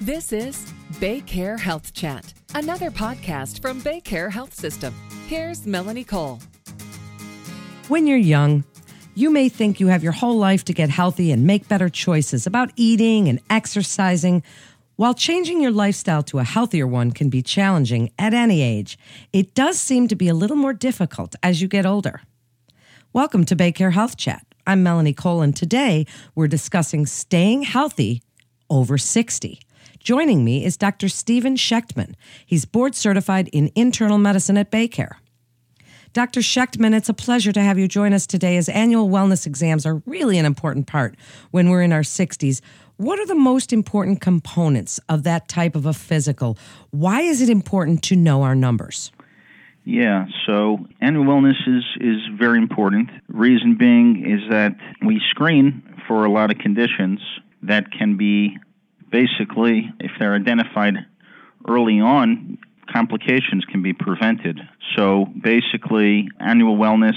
This is Baycare Health Chat, another podcast from Baycare Health System. Here's Melanie Cole. When you're young, you may think you have your whole life to get healthy and make better choices about eating and exercising. While changing your lifestyle to a healthier one can be challenging at any age, it does seem to be a little more difficult as you get older. Welcome to Baycare Health Chat. I'm Melanie Cole, and today we're discussing staying healthy over 60. Joining me is Dr. Steven Shechtman. He's board certified in internal medicine at Baycare. Dr. Shechtman, it's a pleasure to have you join us today as annual wellness exams are really an important part when we're in our 60s. What are the most important components of that type of a physical? Why is it important to know our numbers? Yeah, so annual wellness is, is very important. Reason being is that we screen for a lot of conditions that can be basically, if they're identified early on, complications can be prevented. So basically, annual wellness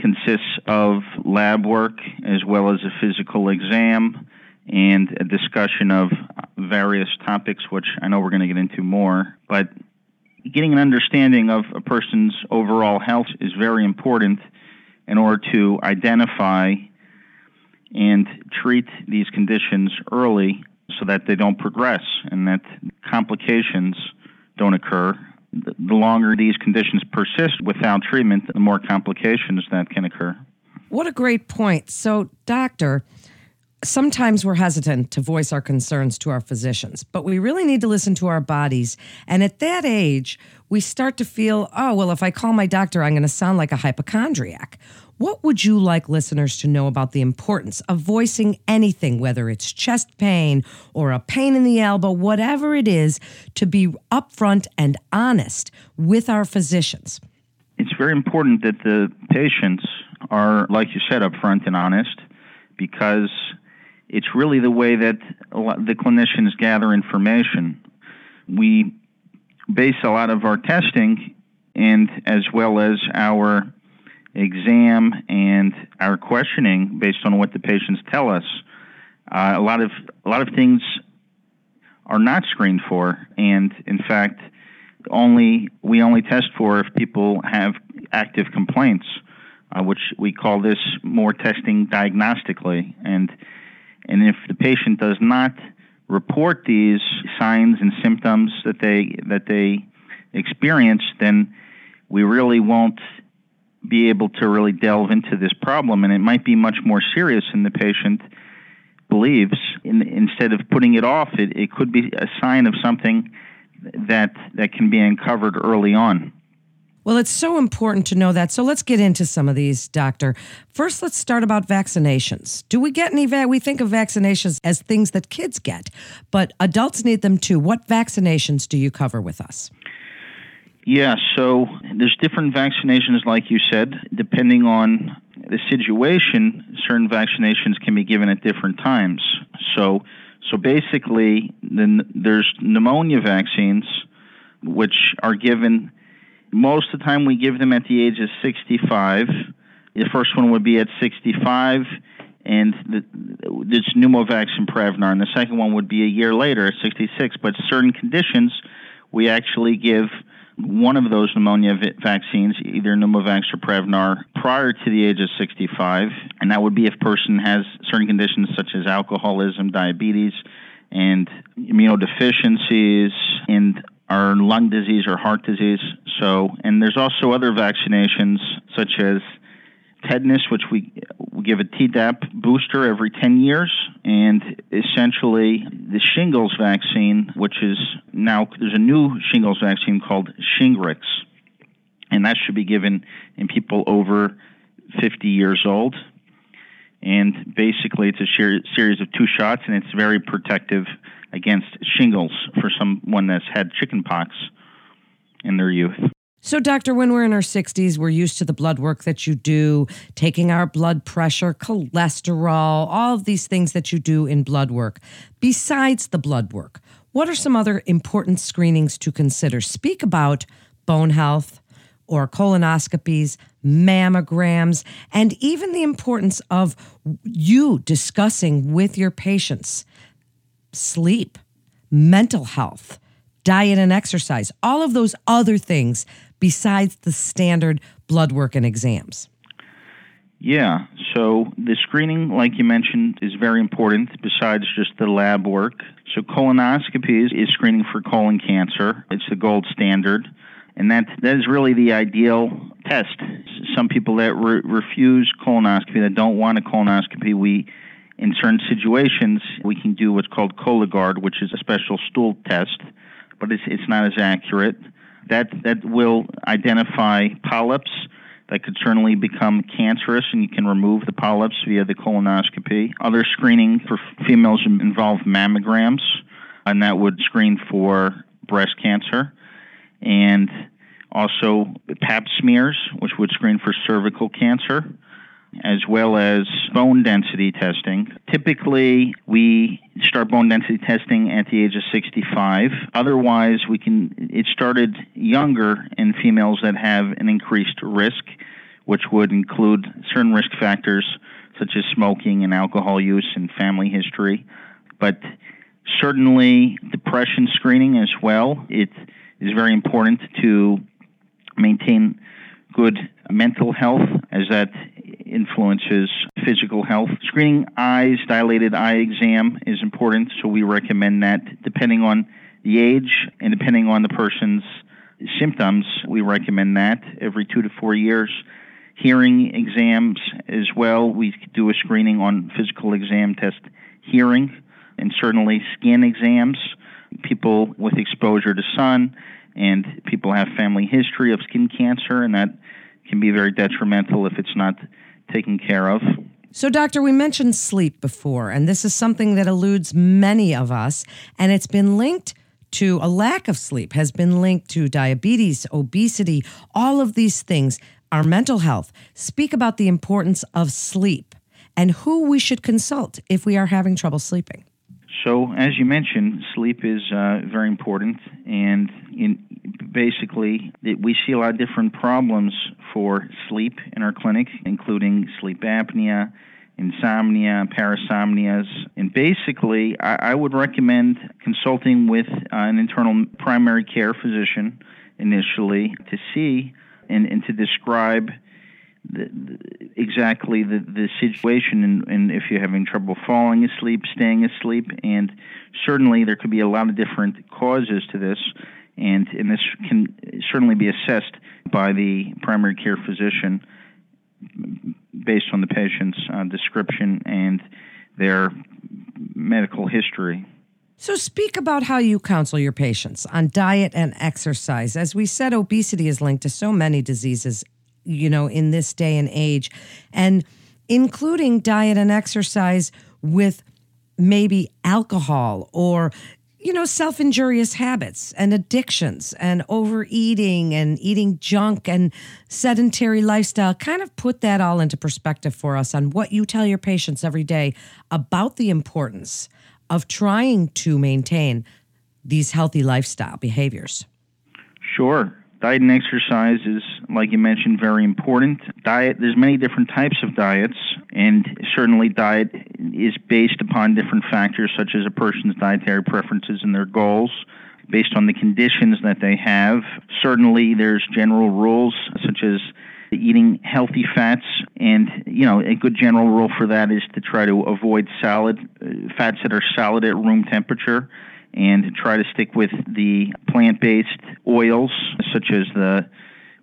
consists of lab work as well as a physical exam and a discussion of various topics, which I know we're going to get into more. But getting an understanding of a person's overall health is very important in order to identify and treat these conditions early so that they don't progress and that complications don't occur. The longer these conditions persist without treatment, the more complications that can occur. What a great point. So, doctor, sometimes we're hesitant to voice our concerns to our physicians, but we really need to listen to our bodies. And at that age, we start to feel, oh, well, if I call my doctor, I'm going to sound like a hypochondriac. What would you like listeners to know about the importance of voicing anything, whether it's chest pain or a pain in the elbow, whatever it is, to be upfront and honest with our physicians? It's very important that the patients are, like you said, upfront and honest because it's really the way that the clinicians gather information. We base a lot of our testing and as well as our exam and our questioning based on what the patients tell us. Uh, a lot of a lot of things are not screened for, and in fact, only we only test for if people have active complaints, uh, which we call this more testing diagnostically. And and if the patient does not report these signs and symptoms that they that they experience, then we really won't be able to really delve into this problem, and it might be much more serious than the patient believes. In, instead of putting it off, it, it could be a sign of something that that can be uncovered early on. Well, it's so important to know that. So let's get into some of these, Doctor. First, let's start about vaccinations. Do we get any? Va- we think of vaccinations as things that kids get, but adults need them too. What vaccinations do you cover with us? Yeah, so there's different vaccinations, like you said, depending on the situation. Certain vaccinations can be given at different times. So, so basically, then there's pneumonia vaccines, which are given. Most of the time, we give them at the age of 65. The first one would be at 65, and the, it's Pneumovax and Prevnar, and the second one would be a year later at 66. But certain conditions, we actually give one of those pneumonia vaccines, either Pneumovax or Prevnar, prior to the age of 65, and that would be if person has certain conditions such as alcoholism, diabetes, and immunodeficiencies, and our lung disease or heart disease. So, and there's also other vaccinations such as tetanus, which we, we give a Tdap booster every 10 years, and essentially the shingles vaccine, which is now there's a new shingles vaccine called Shingrix, and that should be given in people over 50 years old. And basically, it's a series of two shots, and it's very protective against shingles for someone that's had chickenpox in their youth. So, doctor, when we're in our 60s, we're used to the blood work that you do, taking our blood pressure, cholesterol, all of these things that you do in blood work. Besides the blood work, what are some other important screenings to consider? Speak about bone health or colonoscopies, mammograms, and even the importance of you discussing with your patients sleep mental health, diet and exercise, all of those other things besides the standard blood work and exams? Yeah, so the screening, like you mentioned, is very important besides just the lab work. So, colonoscopy is, is screening for colon cancer, it's the gold standard. And that, that is really the ideal test. Some people that re- refuse colonoscopy, that don't want a colonoscopy, we in certain situations, we can do what's called Cologuard, which is a special stool test, but it's, it's not as accurate. That, that will identify polyps that could certainly become cancerous, and you can remove the polyps via the colonoscopy. Other screening for females involve mammograms, and that would screen for breast cancer. And also pap smears, which would screen for cervical cancer as well as bone density testing. Typically, we start bone density testing at the age of 65. Otherwise, we can it started younger in females that have an increased risk, which would include certain risk factors such as smoking and alcohol use and family history. But certainly depression screening as well. It is very important to maintain good mental health as that influences physical health. Screening eyes, dilated eye exam is important, so we recommend that depending on the age and depending on the person's symptoms, we recommend that every two to four years. Hearing exams as well, we do a screening on physical exam test hearing, and certainly skin exams. People with exposure to sun and people have family history of skin cancer, and that can be very detrimental if it's not taken care of. So, doctor, we mentioned sleep before, and this is something that eludes many of us, and it's been linked to a lack of sleep, has been linked to diabetes, obesity, all of these things, our mental health. Speak about the importance of sleep and who we should consult if we are having trouble sleeping. So, as you mentioned, sleep is uh, very important, and in, basically, it, we see a lot of different problems for sleep in our clinic, including sleep apnea, insomnia, parasomnias, and basically, I, I would recommend consulting with uh, an internal primary care physician initially to see and, and to describe exactly the, the situation and, and if you're having trouble falling asleep, staying asleep, and certainly there could be a lot of different causes to this, and, and this can certainly be assessed by the primary care physician based on the patient's uh, description and their medical history. So, speak about how you counsel your patients on diet and exercise. As we said, obesity is linked to so many diseases you know, in this day and age, and including diet and exercise with maybe alcohol or you know, self injurious habits and addictions and overeating and eating junk and sedentary lifestyle. Kind of put that all into perspective for us on what you tell your patients every day about the importance of trying to maintain these healthy lifestyle behaviors. Sure. Diet and exercise is, like you mentioned, very important. Diet, there's many different types of diets, and certainly diet is based upon different factors such as a person's dietary preferences and their goals based on the conditions that they have. Certainly, there's general rules such as eating healthy fats and you know a good general rule for that is to try to avoid solid uh, fats that are solid at room temperature and try to stick with the plant based oils, such as the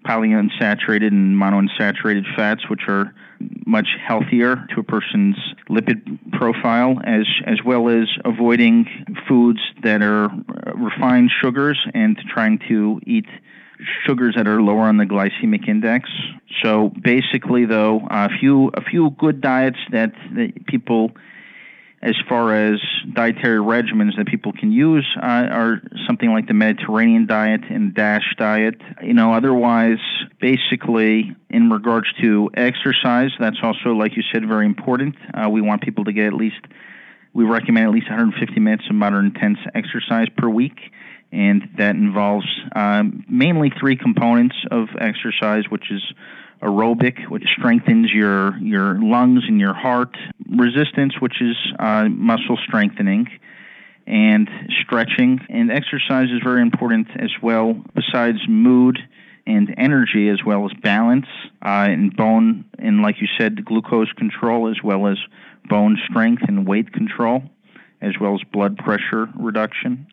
polyunsaturated and monounsaturated fats, which are much healthier to a person's lipid profile, as, as well as avoiding foods that are refined sugars and trying to eat sugars that are lower on the glycemic index. So basically, though, a few a few good diets that, that people as far as dietary regimens that people can use uh, are something like the Mediterranean diet and DASH diet. You know, otherwise, basically, in regards to exercise, that's also, like you said, very important. Uh, we want people to get at least, we recommend at least 150 minutes of moderate intense exercise per week. And that involves um, mainly three components of exercise, which is aerobic, which strengthens your, your lungs and your heart, resistance, which is uh, muscle strengthening, and stretching. And exercise is very important as well, besides mood and energy, as well as balance uh, and bone, and like you said, glucose control, as well as bone strength and weight control, as well as blood pressure reduction.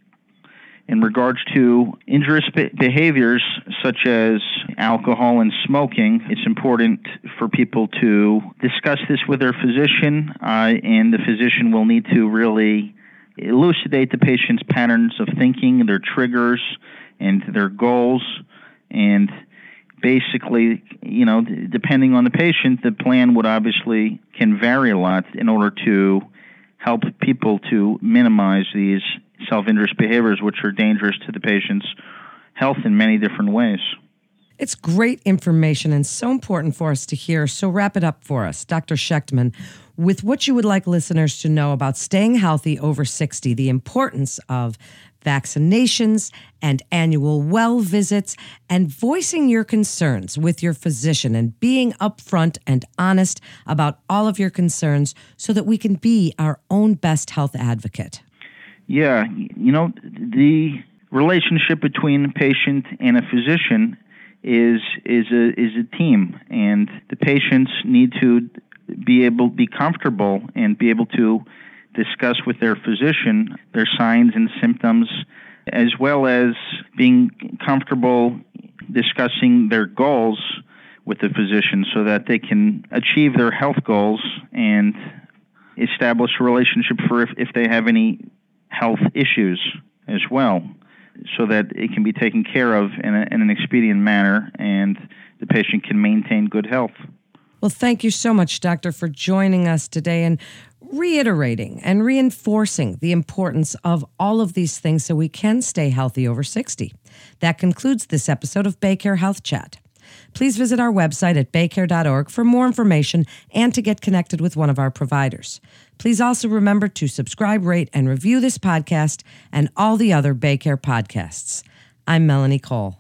In regards to injurious behaviors such as alcohol and smoking, it's important for people to discuss this with their physician, uh, and the physician will need to really elucidate the patient's patterns of thinking, their triggers, and their goals. And basically, you know, depending on the patient, the plan would obviously can vary a lot in order to help people to minimize these self-injurious behaviors, which are dangerous to the patient's health in many different ways. It's great information and so important for us to hear. So wrap it up for us, Dr. Shechtman, with what you would like listeners to know about staying healthy over 60, the importance of vaccinations and annual well visits, and voicing your concerns with your physician and being upfront and honest about all of your concerns so that we can be our own best health advocate. Yeah, you know, the relationship between patient and a physician is is a is a team, and the patients need to be able be comfortable and be able to discuss with their physician their signs and symptoms, as well as being comfortable discussing their goals with the physician so that they can achieve their health goals and establish a relationship for if, if they have any health issues as well so that it can be taken care of in, a, in an expedient manner and the patient can maintain good health. Well, thank you so much, Doctor, for joining us today and reiterating and reinforcing the importance of all of these things so we can stay healthy over 60. That concludes this episode of Baycare Health Chat. Please visit our website at baycare.org for more information and to get connected with one of our providers. Please also remember to subscribe, rate, and review this podcast and all the other Baycare podcasts. I'm Melanie Cole.